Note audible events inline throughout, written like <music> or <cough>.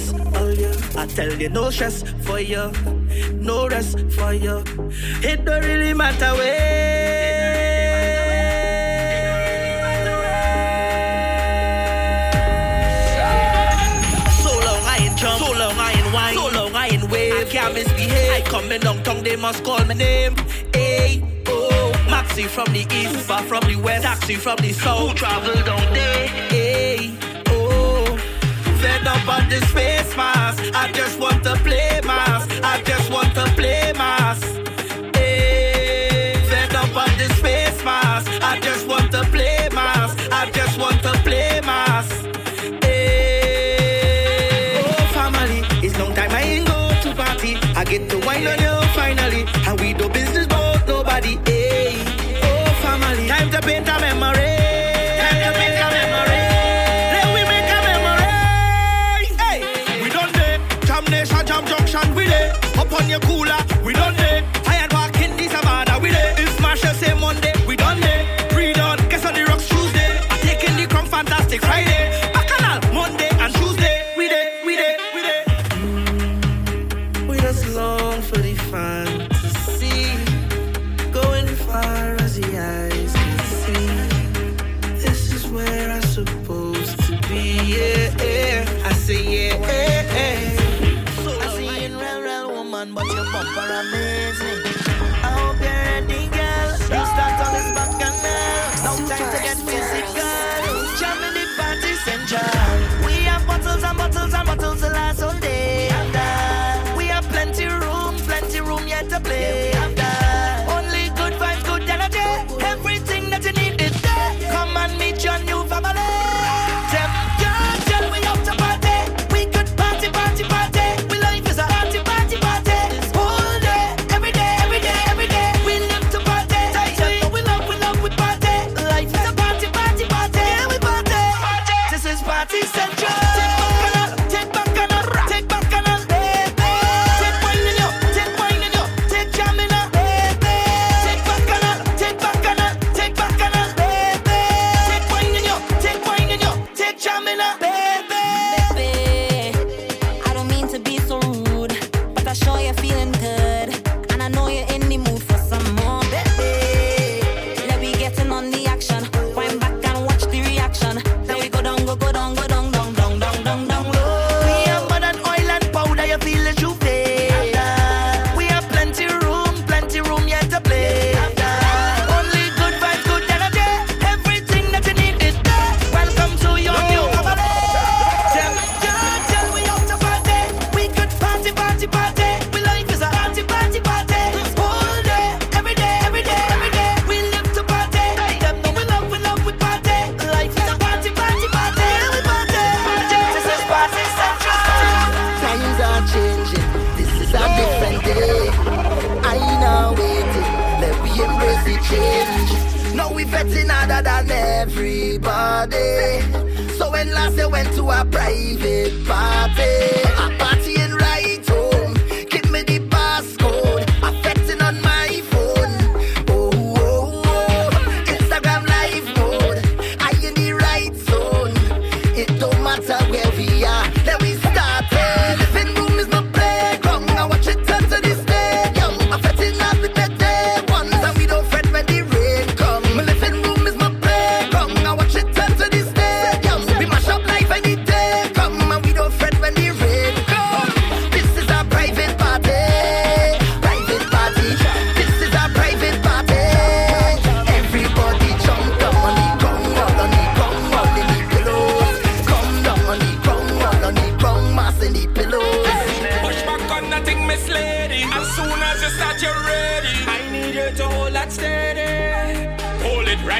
stress, oh yeah. I tell you, no stress for you, no rest for you. It don't really matter where. So long I ain't wine, so long I ain't wave. Can't misbehave. I come in long tongue, they must call my name. Hey, oh, Maxi from the east, Uber from the west, taxi from the south. Who travel down there? fed up on this face mask. I just want to play mask. I just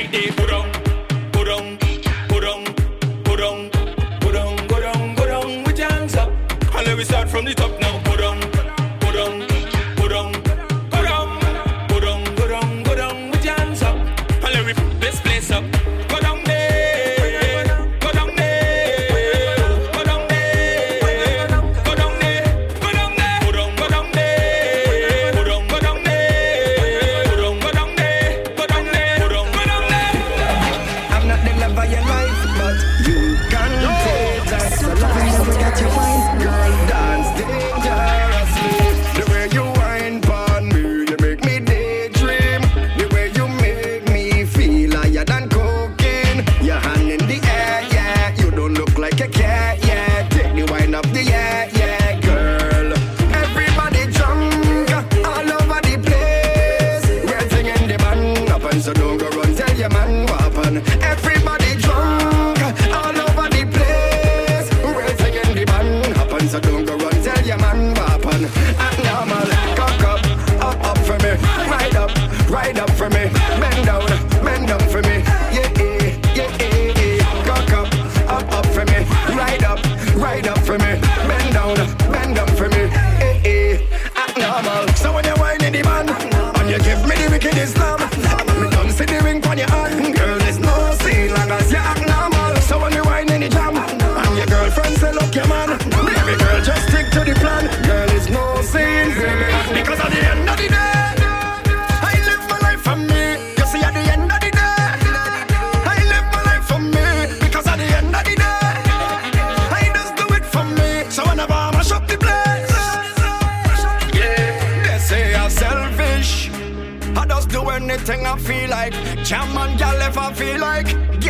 like they put up.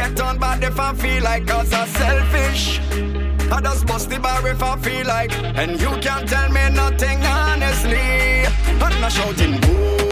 get on bad if I feel like cause I'm selfish. I just bust the bar if I feel like, and you can't tell me nothing honestly. I'm not shouting boo.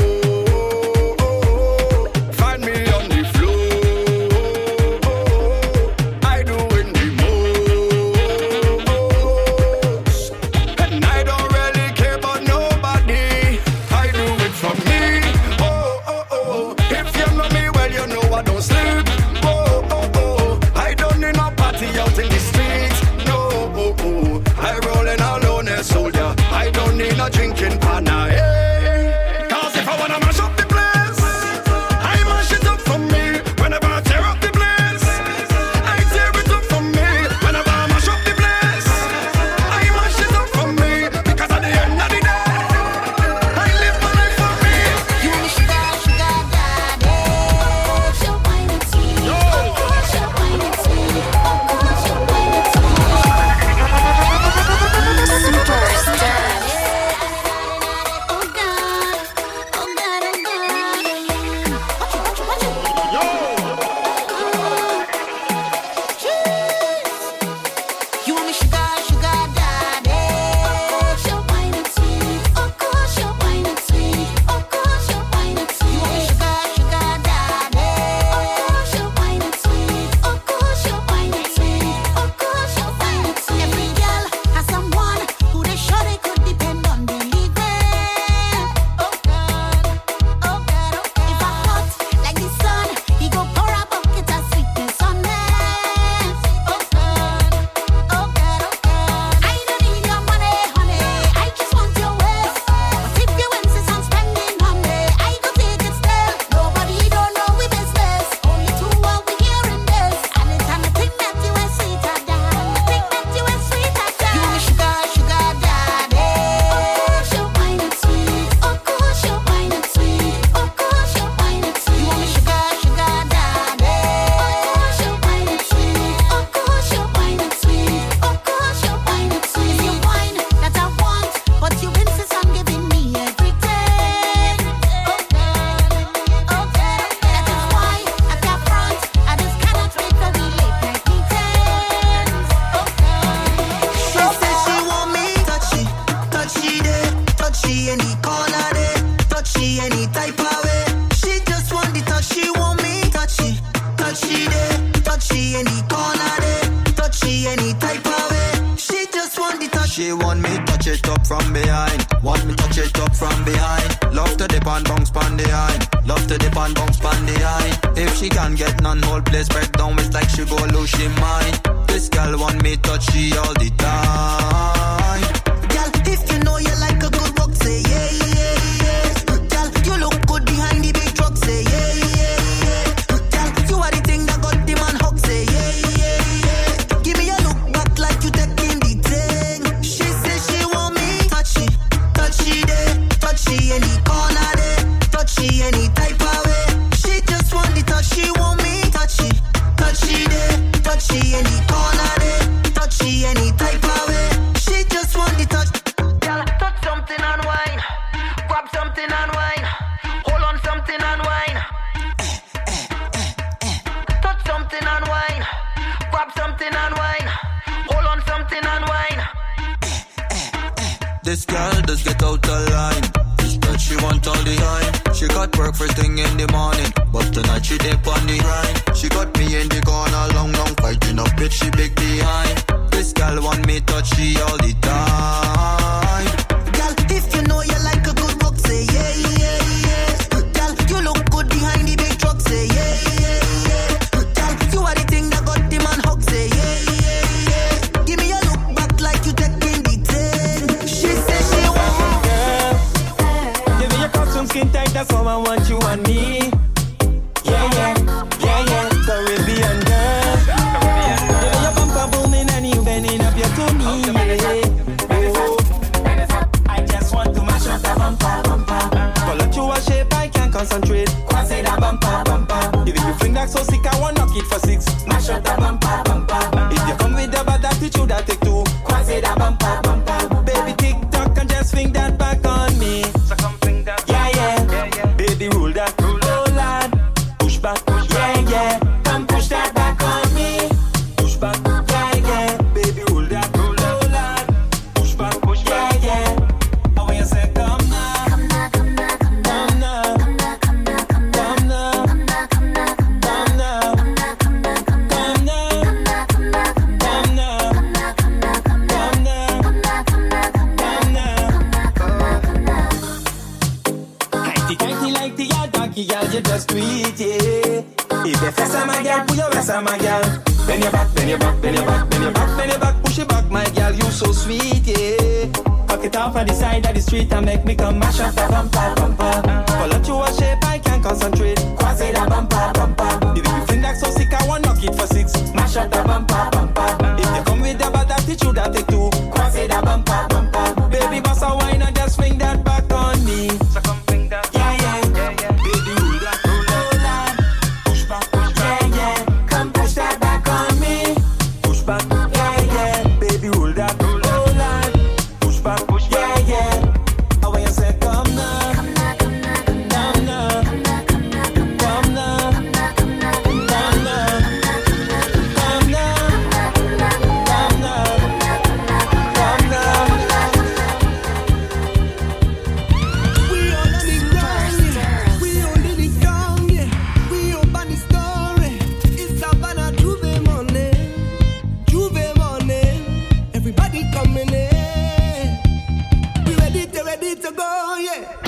yeah.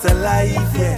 Celebration to life, yeah.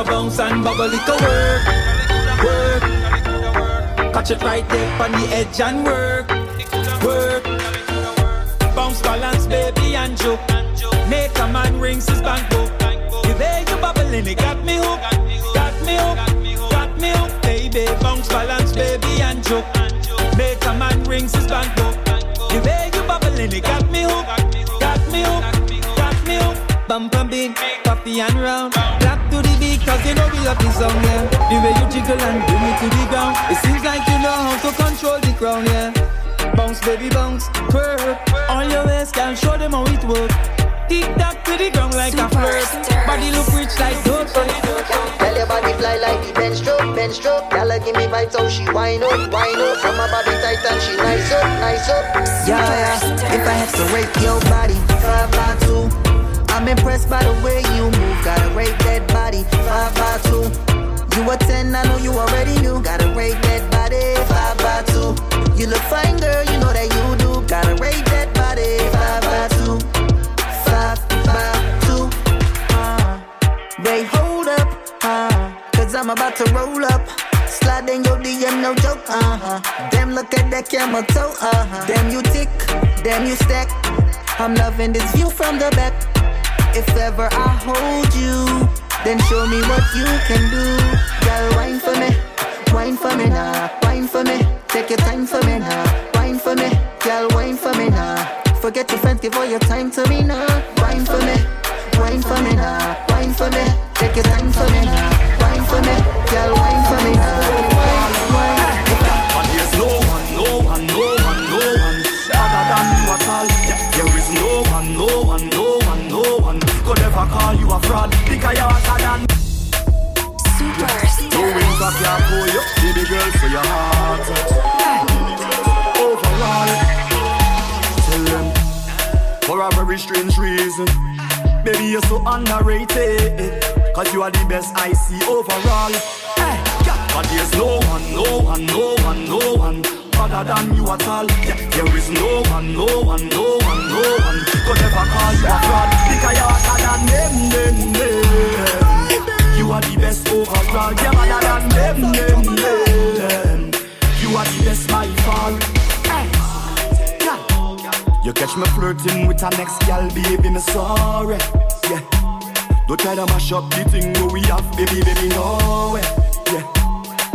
A bounce and bubble it a work, work. Catch it right there on the edge and work, work. Bounce balance, baby, and joke. Make a man rings his bank book. The way you bubbling, it got me hooked, got me hooked, got me hooked, baby. Bounce balance, baby, and joke. Make a man rings his bank book. The way you bubbling, it got me hooked, hooked. Bump and beat, coffee and round. Clap to the beat, cause you know we love this song, yeah. The way you jiggle and bring it to the ground. It seems like you know how to control the crown, yeah. Bounce, baby, bounce, twerk. On your waist, can show them how it work. Tick tock to the ground like a flirt. Body look rich like dope. Tell your body fly like the bench stroke, bench stroke. Y'all give me vibes how she wind up, wind up. From my body tight and she nice up, nice up. Yeah, yeah. If I had to rate your body, five by two. I'm impressed by the way you move. Gotta rate that body, five by two. You a ten, I know you already knew. Gotta rate that body, five by two. You look fine, girl, you know that you do. Gotta rate that body, five by two. Five by two. Uh, hold up, uh, cause I'm about to roll up. Slide in your DM, no joke, uh huh. Damn, look at that camera toe, uh huh. Damn, you tick, damn, you stack. I'm loving this view from the back. If ever I hold you, then show me what you can do. Girl, wine for me, wine for me now, wine for me. Take your time for me now, wine for me. Girl, wine for me now. Forget your friends, give all your time to me now. Wine for me, wine for me now, wine for me. Take your time for me now, wine for me. Girl, wine for me now. Wine, wine. Call you a fraud because you're hotter than. No wings up your pull you, baby girl, for your heart. Overall, tell them for a very strange reason. Baby, you're so underrated. Cause you are the best I see overall. But there's no one, no one, no one, no one other than you at all. Yeah, there is no one, no one, no one, no one could ever call you a fraud because you're hotter than them, them, them. You are the best overall. You're better than them, them, them. You are the best by far. Yeah. You catch me flirting with a next gal, baby, me sorry. Yeah. Don't try to mash up the thing we have, baby, baby, no way. Yeah.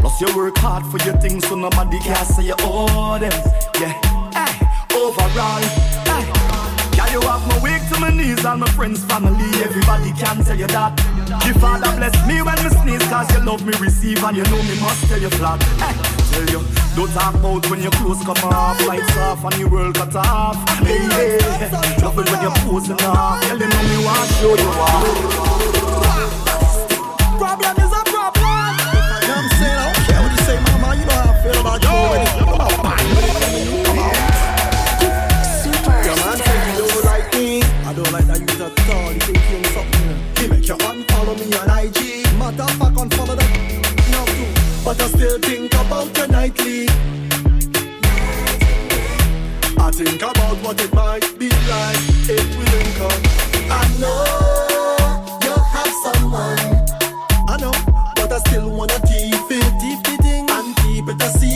Plus you work hard for your things, so nobody can say you owe them. Yeah. Hey. Overall. Hey. Yeah, you have my wake to my knees, all my friends, family, everybody can tell you that. The Father bless me when me sneeze, cause you love me receive, and you know me must tell you flat. Hey, tell you, don't talk about when your clothes come off, lights off, and the world cut off. Hey, yeah Trouble when you're posing off, you know me want show you off. I don't like that you the thought you think so. Give it your hand, follow me on IG. Motherfuck on follow the no, but I still think about the night. I think about what it might be like if we can come. I know you have someone. I know, but I still wanna keep it, keep the thing, and keep it a secret.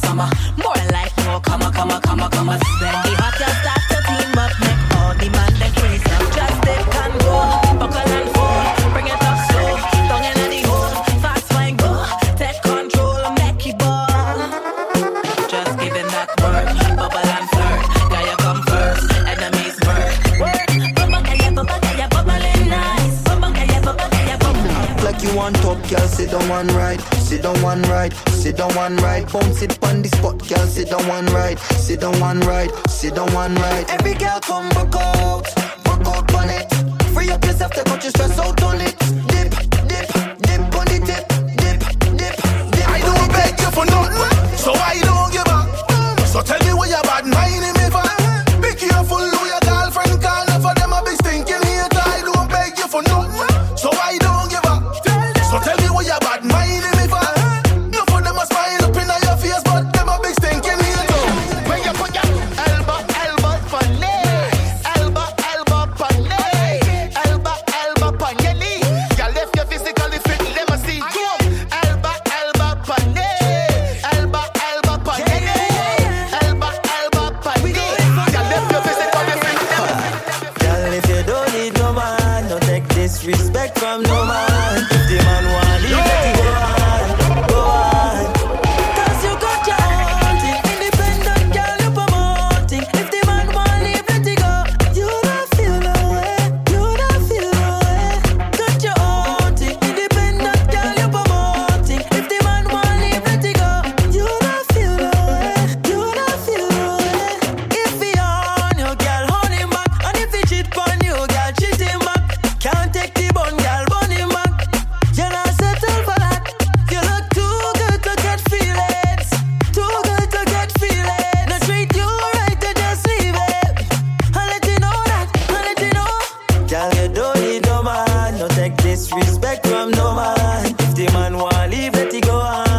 summer. More like more, come on, come on, come on, come on. Let me hot, sit down one right. Come sit on the spot, girl, sit down one right. Sit down one right, sit down one right. Every girl come back out, back out on it. Free up yourself, take out your stress out on it. Dip, dip, dip on the tip, dip, dip, dip. I don't beg you for nothing, so I don't give up. So tell me where your bad mind is, me for. Respect from no man. If the man want leave, let it go on.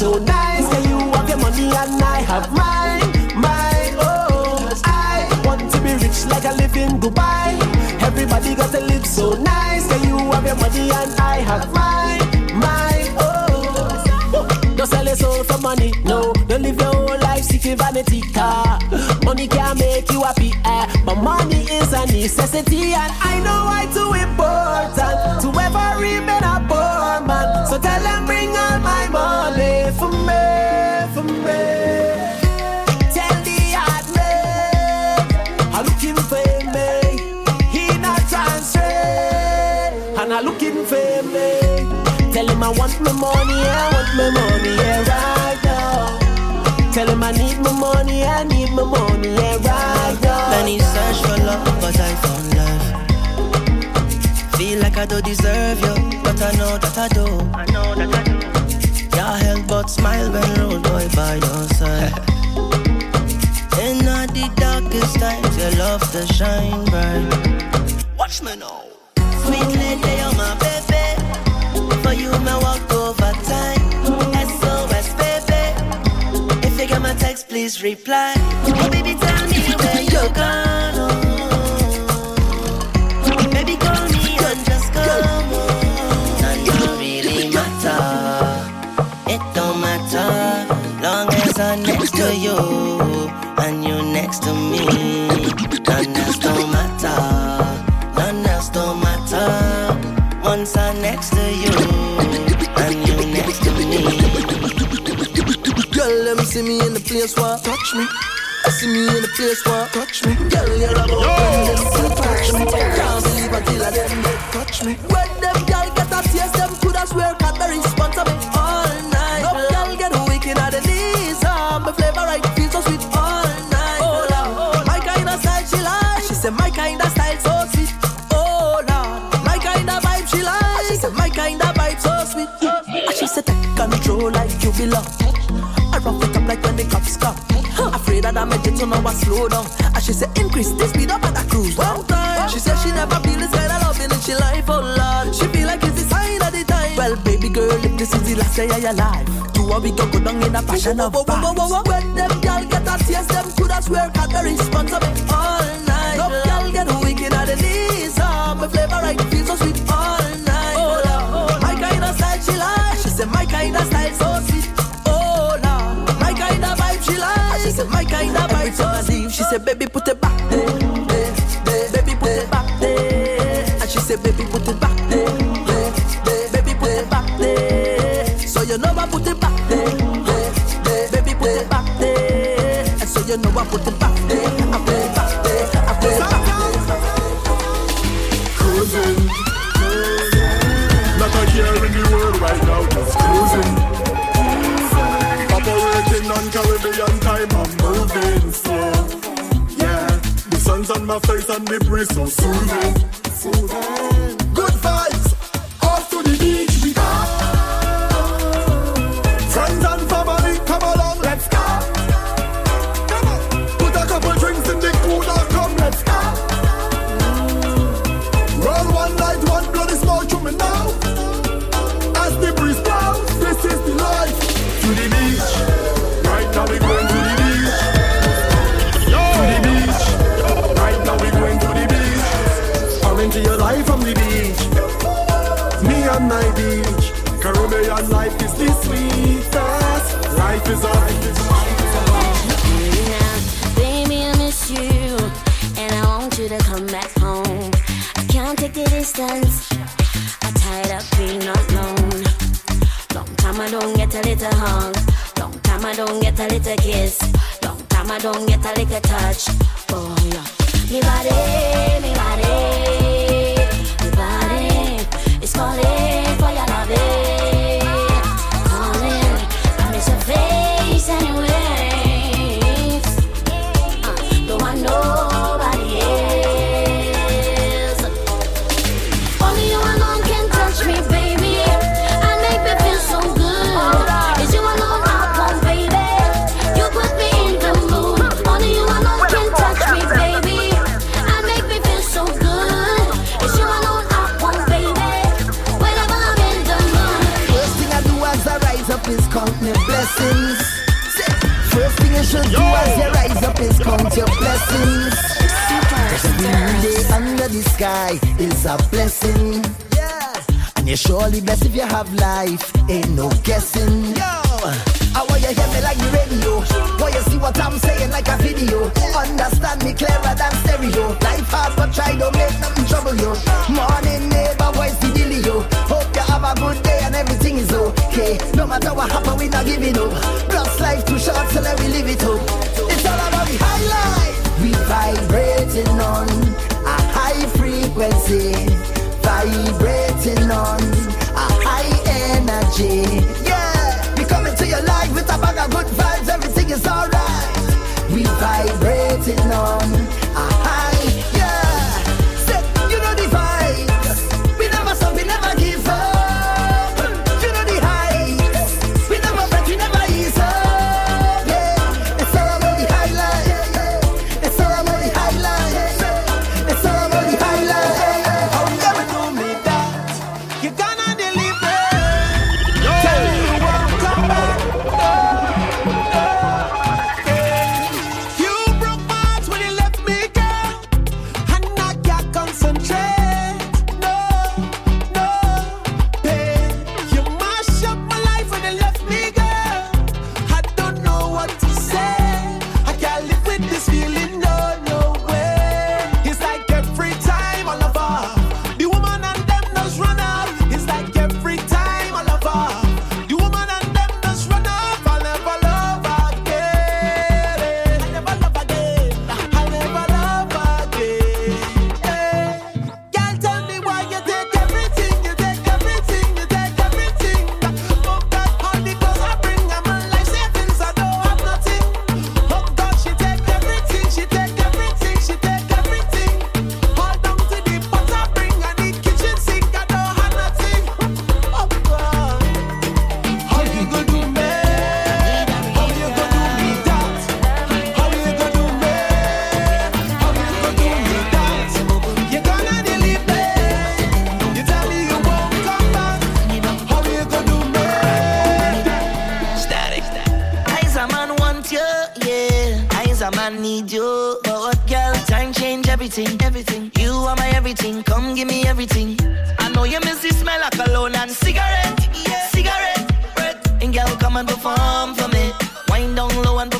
so nice that you have your money and I have mine, mine. Oh, I want to be rich like I live in Dubai. Everybody got to live so nice that you have your money and I have mine, mine. Oh, don't sell your soul for money, no. Don't live your whole life seeking vanity car. Money can't make you happy, eh? but money is a necessity, and I know why too important to ever remain. So tell them bring all my money for me, for me. Tell the hard I'm looking for me. He not transfer, and I looking for me. Tell him I want my money, I want my money, yeah, right now. Tell him I need my money, I need my money, yeah, right now. Many search for love, but I found love. Feel like I don't deserve you, but I know that I do. I know that I do. Your help but smile when road boy by your side. <laughs> In all the darkest times, your love to shine bright. Watch me now. Sweet lady, you're my baby. For you, me walk overtime. SOS, baby. If you get my text, please reply. Oh, baby, tell me where you're gone. Next to me. None else don't matter. None else don't matter. Once I'm next to you and you next to me. Girl, let me see me in the place where touch me. See me in the place where touch me. Girl, you're a open, them still touch me. Can't believe until I them they touch me. When them girl get a taste, them coulda swear Cadbury sponsor me control like you belong. I rough it up like when the cops come. Afraid that I'm a jet, so now I slow down. And she said, increase the speed up and I cruise one time. She said she never feel this kind of loving in she life, oh Lord. She feel like it's the sign of the time. Well, baby girl, if this is the last day of your life, two of we go go down in a passion of vibes. When them girl get a taste, them coulda swear Cadbury sponsor me all night. No girl get wicked at the knees. Oh, my flavor right feels so sweet all night. Oh Lord, my kind of style she like. She said my kind of style so said my kind of vibe so sweet. She said baby put it back there. Baby put it back there. And she said baby put it back there. Baby put it back there. So you know I put it back there. My face and the breeze so soothing. Little kiss. Long time I don't get a little touch. Oh yeah, me body, me body, blessing. Under the sky is a blessing. And you're surely blessed if you have life. Ain't no guessing. Yo. I want you hear me like the radio. Want you see what I'm saying like a video. Understand me clearer than stereo. Life hard but try don't make nothing trouble you. Morning neighbor, voice the dealio. Hope you have a good day and everything is okay. No matter what happen, we not giving up. Plus life too short, so let me live it up. It's all about vibrating on a high frequency, vibrating on a high energy. Yeah, we coming to your life with a bag of good vibes, everything is alright. We vibrating on. everything, everything. You are my everything. Come give me everything. I know you miss the smell of cologne and cigarette, yeah. cigarette breath. And girl, come and perform for me. Wind down low and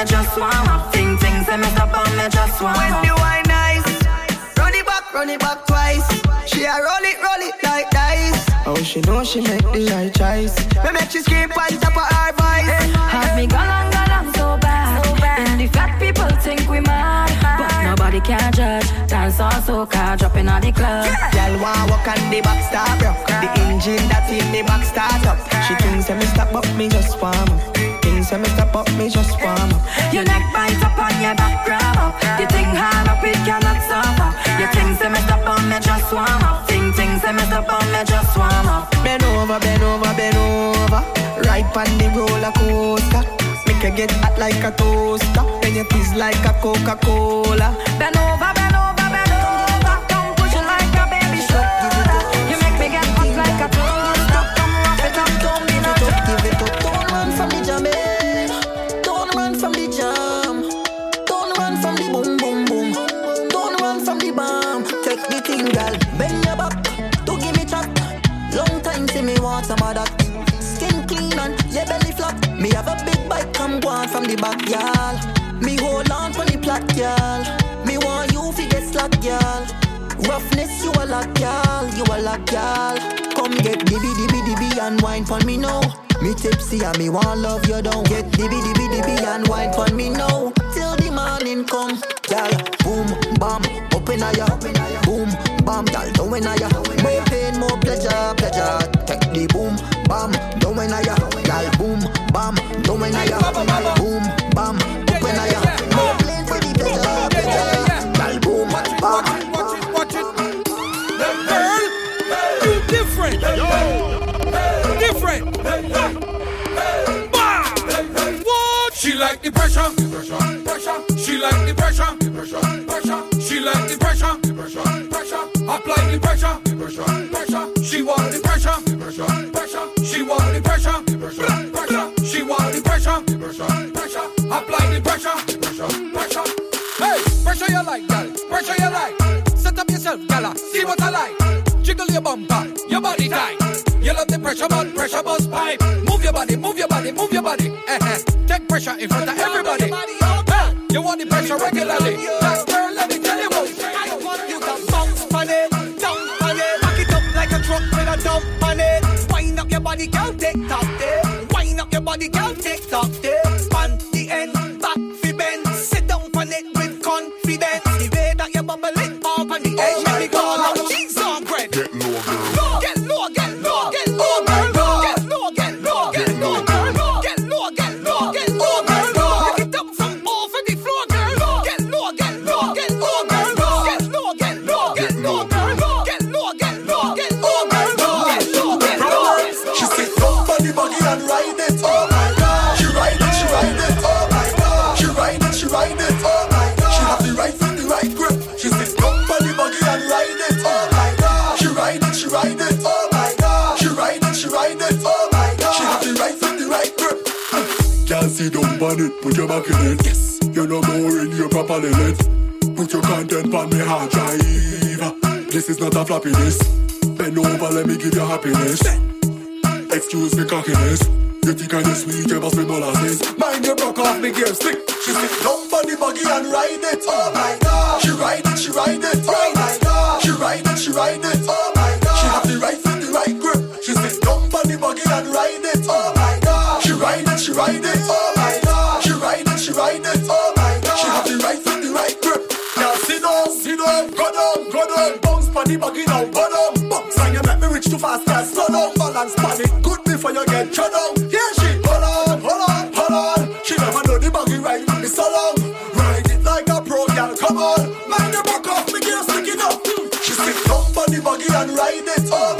me just warm up. Ting ting say me stop on me just warm When up. the wine nice, run it back, run it back twice. She a roll it, roll it like dice. Oh, she know she make the right choice. Me make she scream on top of her voice. Have me galang galang so bad. And the fat people think we mad. But nobody can judge. Dance all soca, dropping on the club. Y'all want walk on the back start rock. The engine that in the back start up. She thinks I me stop up, me just warm up. I me stop up, me just warm up. Your neck bite up on your back grab up. You think hard up, it cannot stop up. You think say me stop on me just warm up. Ting ting say me stop on me just warm up. Bend over, bend over, bend over. Right on the roller coaster. Make you get hot like a toaster. Then you fizz like a Coca-Cola. Bend over, bend over. From the back, y'all. Me hold on for the plot, y'all. Me want you fi get slack, y'all. Roughness, you a lot, y'all. You a lot, y'all. Come get dibby, dibby, dibby and wine for me now. Me tipsy and me want love you down. Get dibby, dibby, dibby and wine for me now. Till the morning come, y'all. Boom, bam, open a ya. Boom, bam, y'all. Don't win a. More pain, more pleasure, pleasure. Take the boom, bam, don't win a ya. Bam, don't win a ya. Boom, bam, open a ya. More pain for the pleasure, pleasure. Y'all. Boom, bam. Different. Different. Bah! What? She like the pressure. Pressure. Pressure. She like the pressure. Pressure. Pressure. She like the pressure. Pressure. Pressure. Apply the pressure. Pressure. Pressure. Like. Pressure you like. Set up yourself, gala. See what I like. Jiggle your bumper, your body tight. You love the pressure, but pressure bust pipe. Move your body, move your body, move your body. Eh, eh. Take pressure in front of everybody. You want the pressure regularly. That girl, let me tell you what. I want you to bounce on it, down on it, back it up like a truck with a dump on it. Wind up your body, girl, tick tock there. Wind up your body, girl, tick edge, me call never. Yes. You no more in your properly lit. Put your content on me hard drive. This is not a floppiness. Bend over, let me give you happiness. Excuse me cockiness. You think I'm sweet, you must be molasses. Mind you broke off me gear stick. She sit down on the buggy and ride it. Oh my god. She ride it, she ride it. Oh my god. She ride it, she ride it. Oh my god. She have the right foot, the right grip. She sit down on the buggy and ride it. Oh my god. She ride it, she ride it. Oh it. Oh my God. She have the right foot, the right grip. Now see no, see no, go down, go down. Bounce pon the buggy now, go down. Bounce and you make me reach too fast, now slow down. Balance pon good before you get shut down. Here she, hold on, hold on, hold on. She never know the buggy right, me so long. Ride it like a pro, girl, come on. Mind the buck off, me gear sticking up. She sit down pon the buggy and ride it. Oh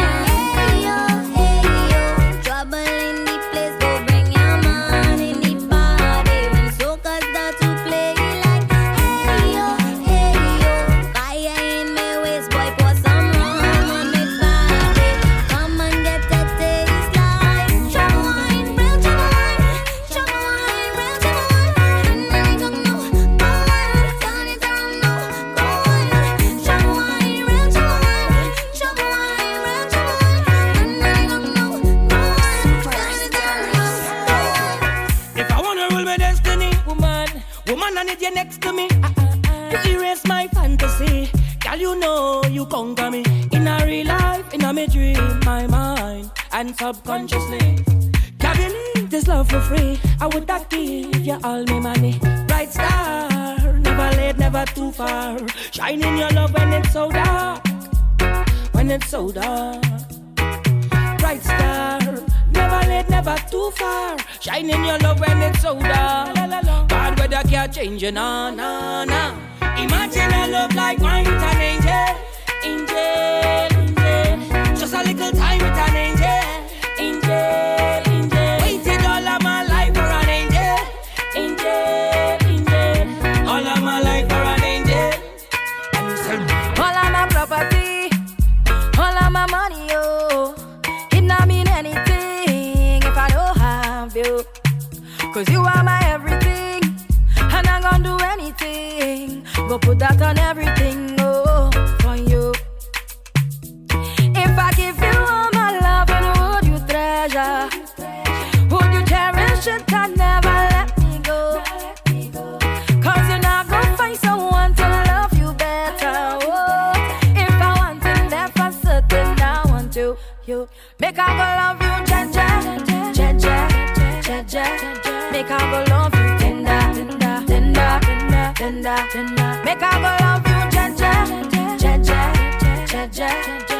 tender. Make I go love you, Jeje. Jeje. Jeje.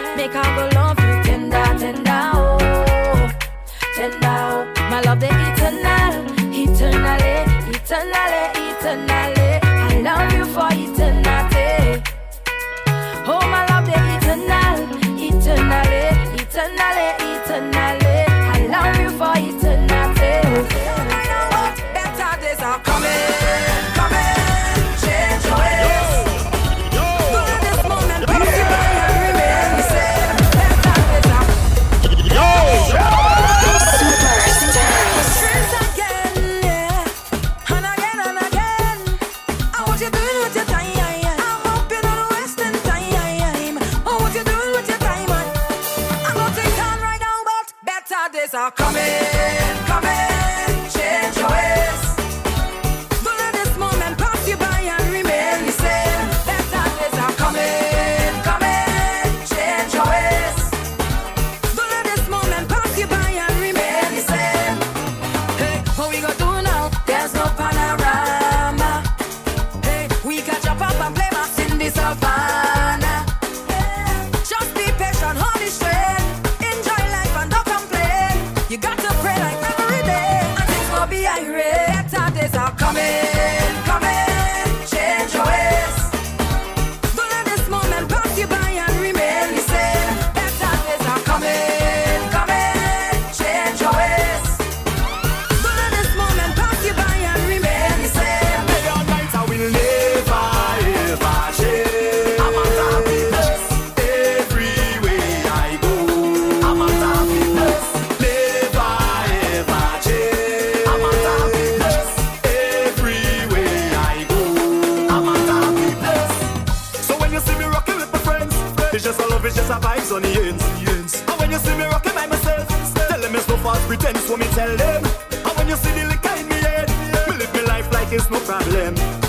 pretend, so me tell them. And when you see the liquor in me head, me live my life like it's no problem.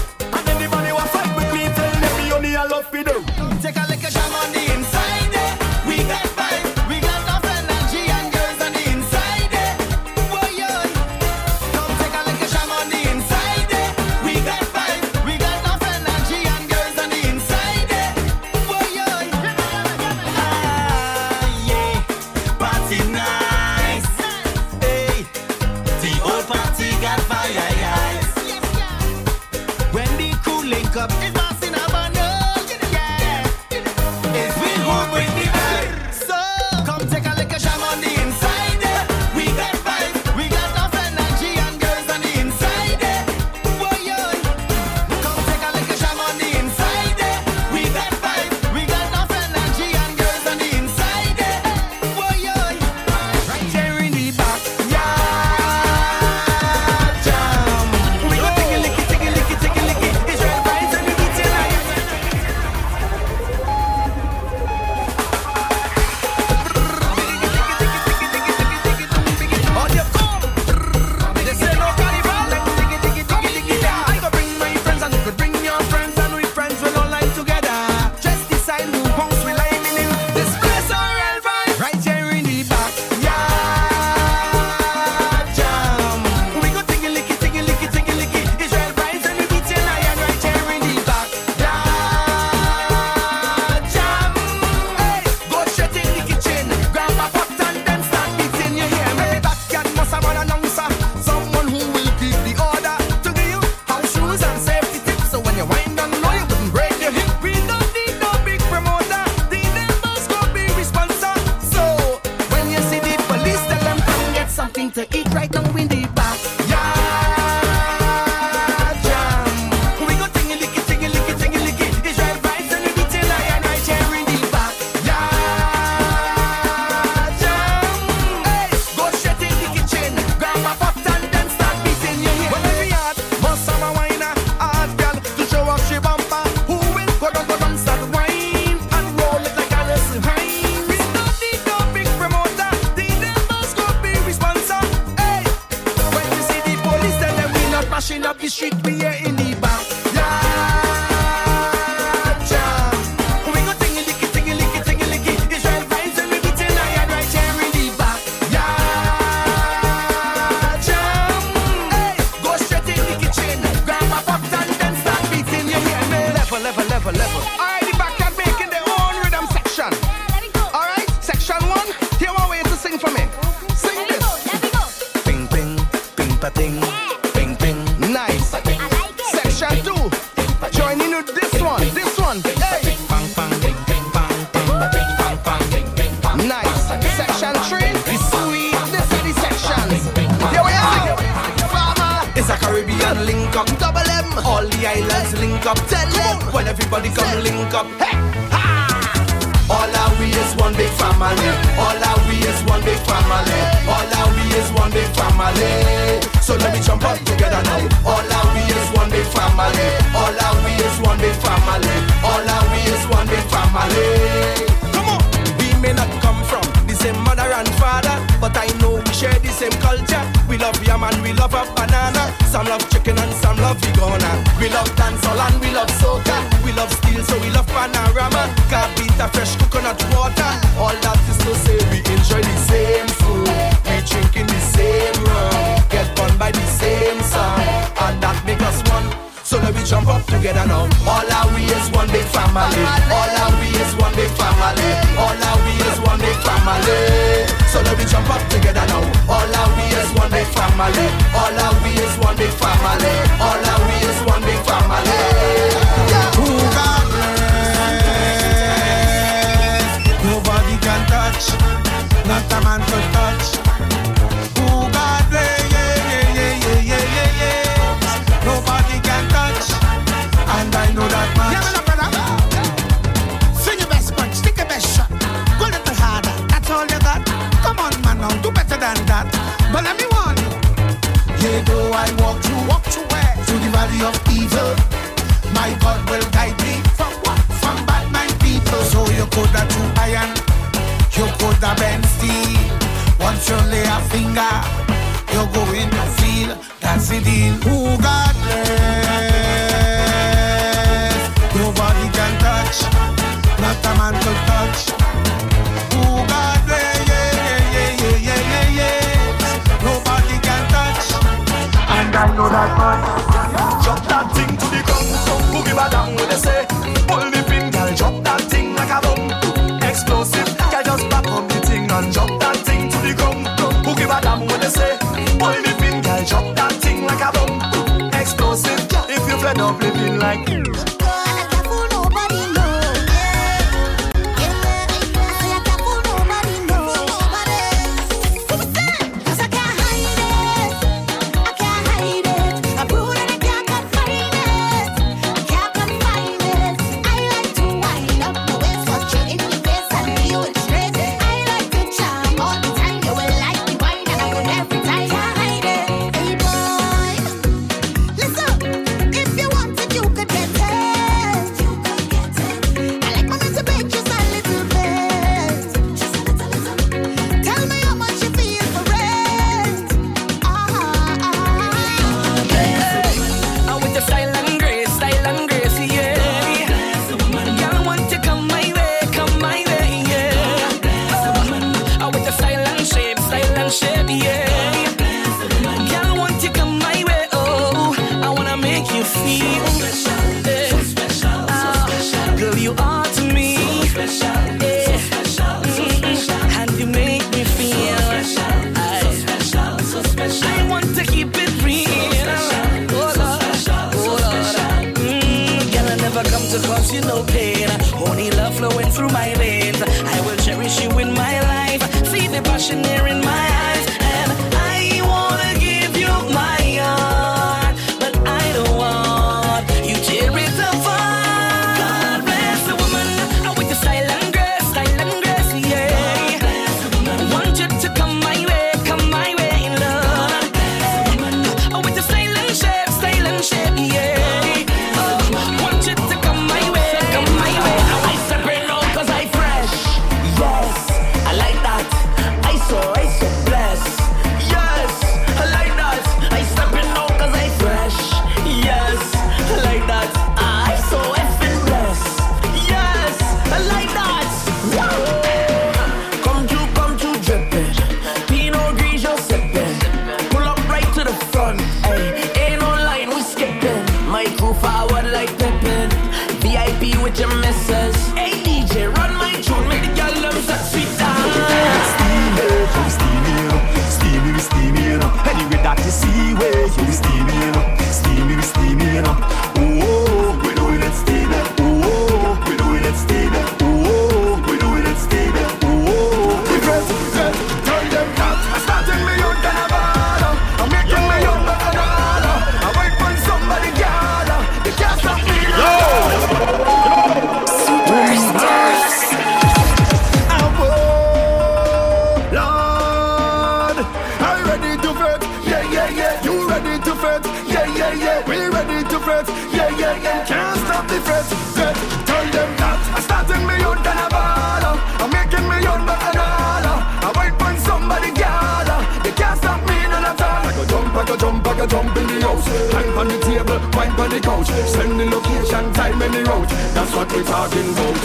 Ready? Yeah, yeah, yeah. We ready to fit? Yeah, yeah, yeah. Can't stop the fit, fit. Tell them that I'm starting me out than a baller. I'm making me out like a dollar. I wait for somebody gather. They can't stop me none at all. I go jump, I go jump, I go jump in the house. Climb on the table, wine on the couch. Send the location, time and the route. That's what we're talking about.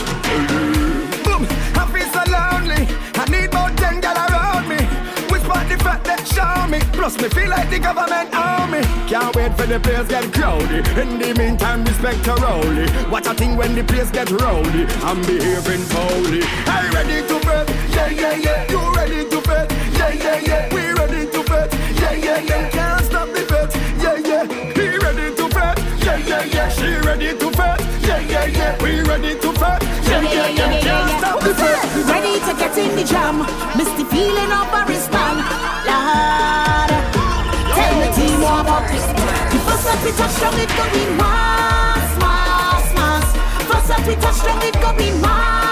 Boom, I feel so lonely. I need more ten gal around me. Whisper the fact that show me. Plus me feel like the government me. Can't wait for the place get crowded. In the meantime, respect to Rowley. Watch a thing when the place get rowdy. I'm behaving foully. Are you ready to bet? Yeah, yeah, yeah. You ready to bet? Yeah, yeah, yeah. We ready to bet? Yeah, yeah, yeah. Can't stop the bet. Yeah, yeah. He ready to bet? Yeah, yeah, yeah. She ready to bet? Yeah, yeah, yeah. We ready to bet? Yeah, yeah, yeah. Can't stop the bet. Ready to get in the jam. Miss the feeling of a wristband. Down, it going mass, mass, mass. We touch down, it going mass, mass,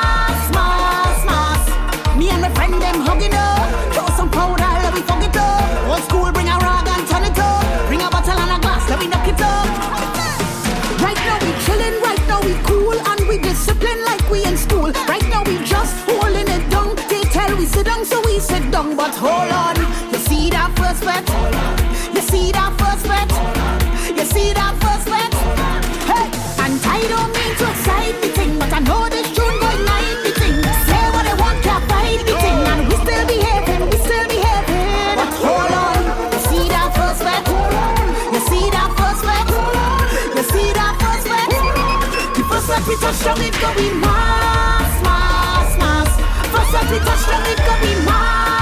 we touch it go be mass, mass, mass. First that we touch be mass.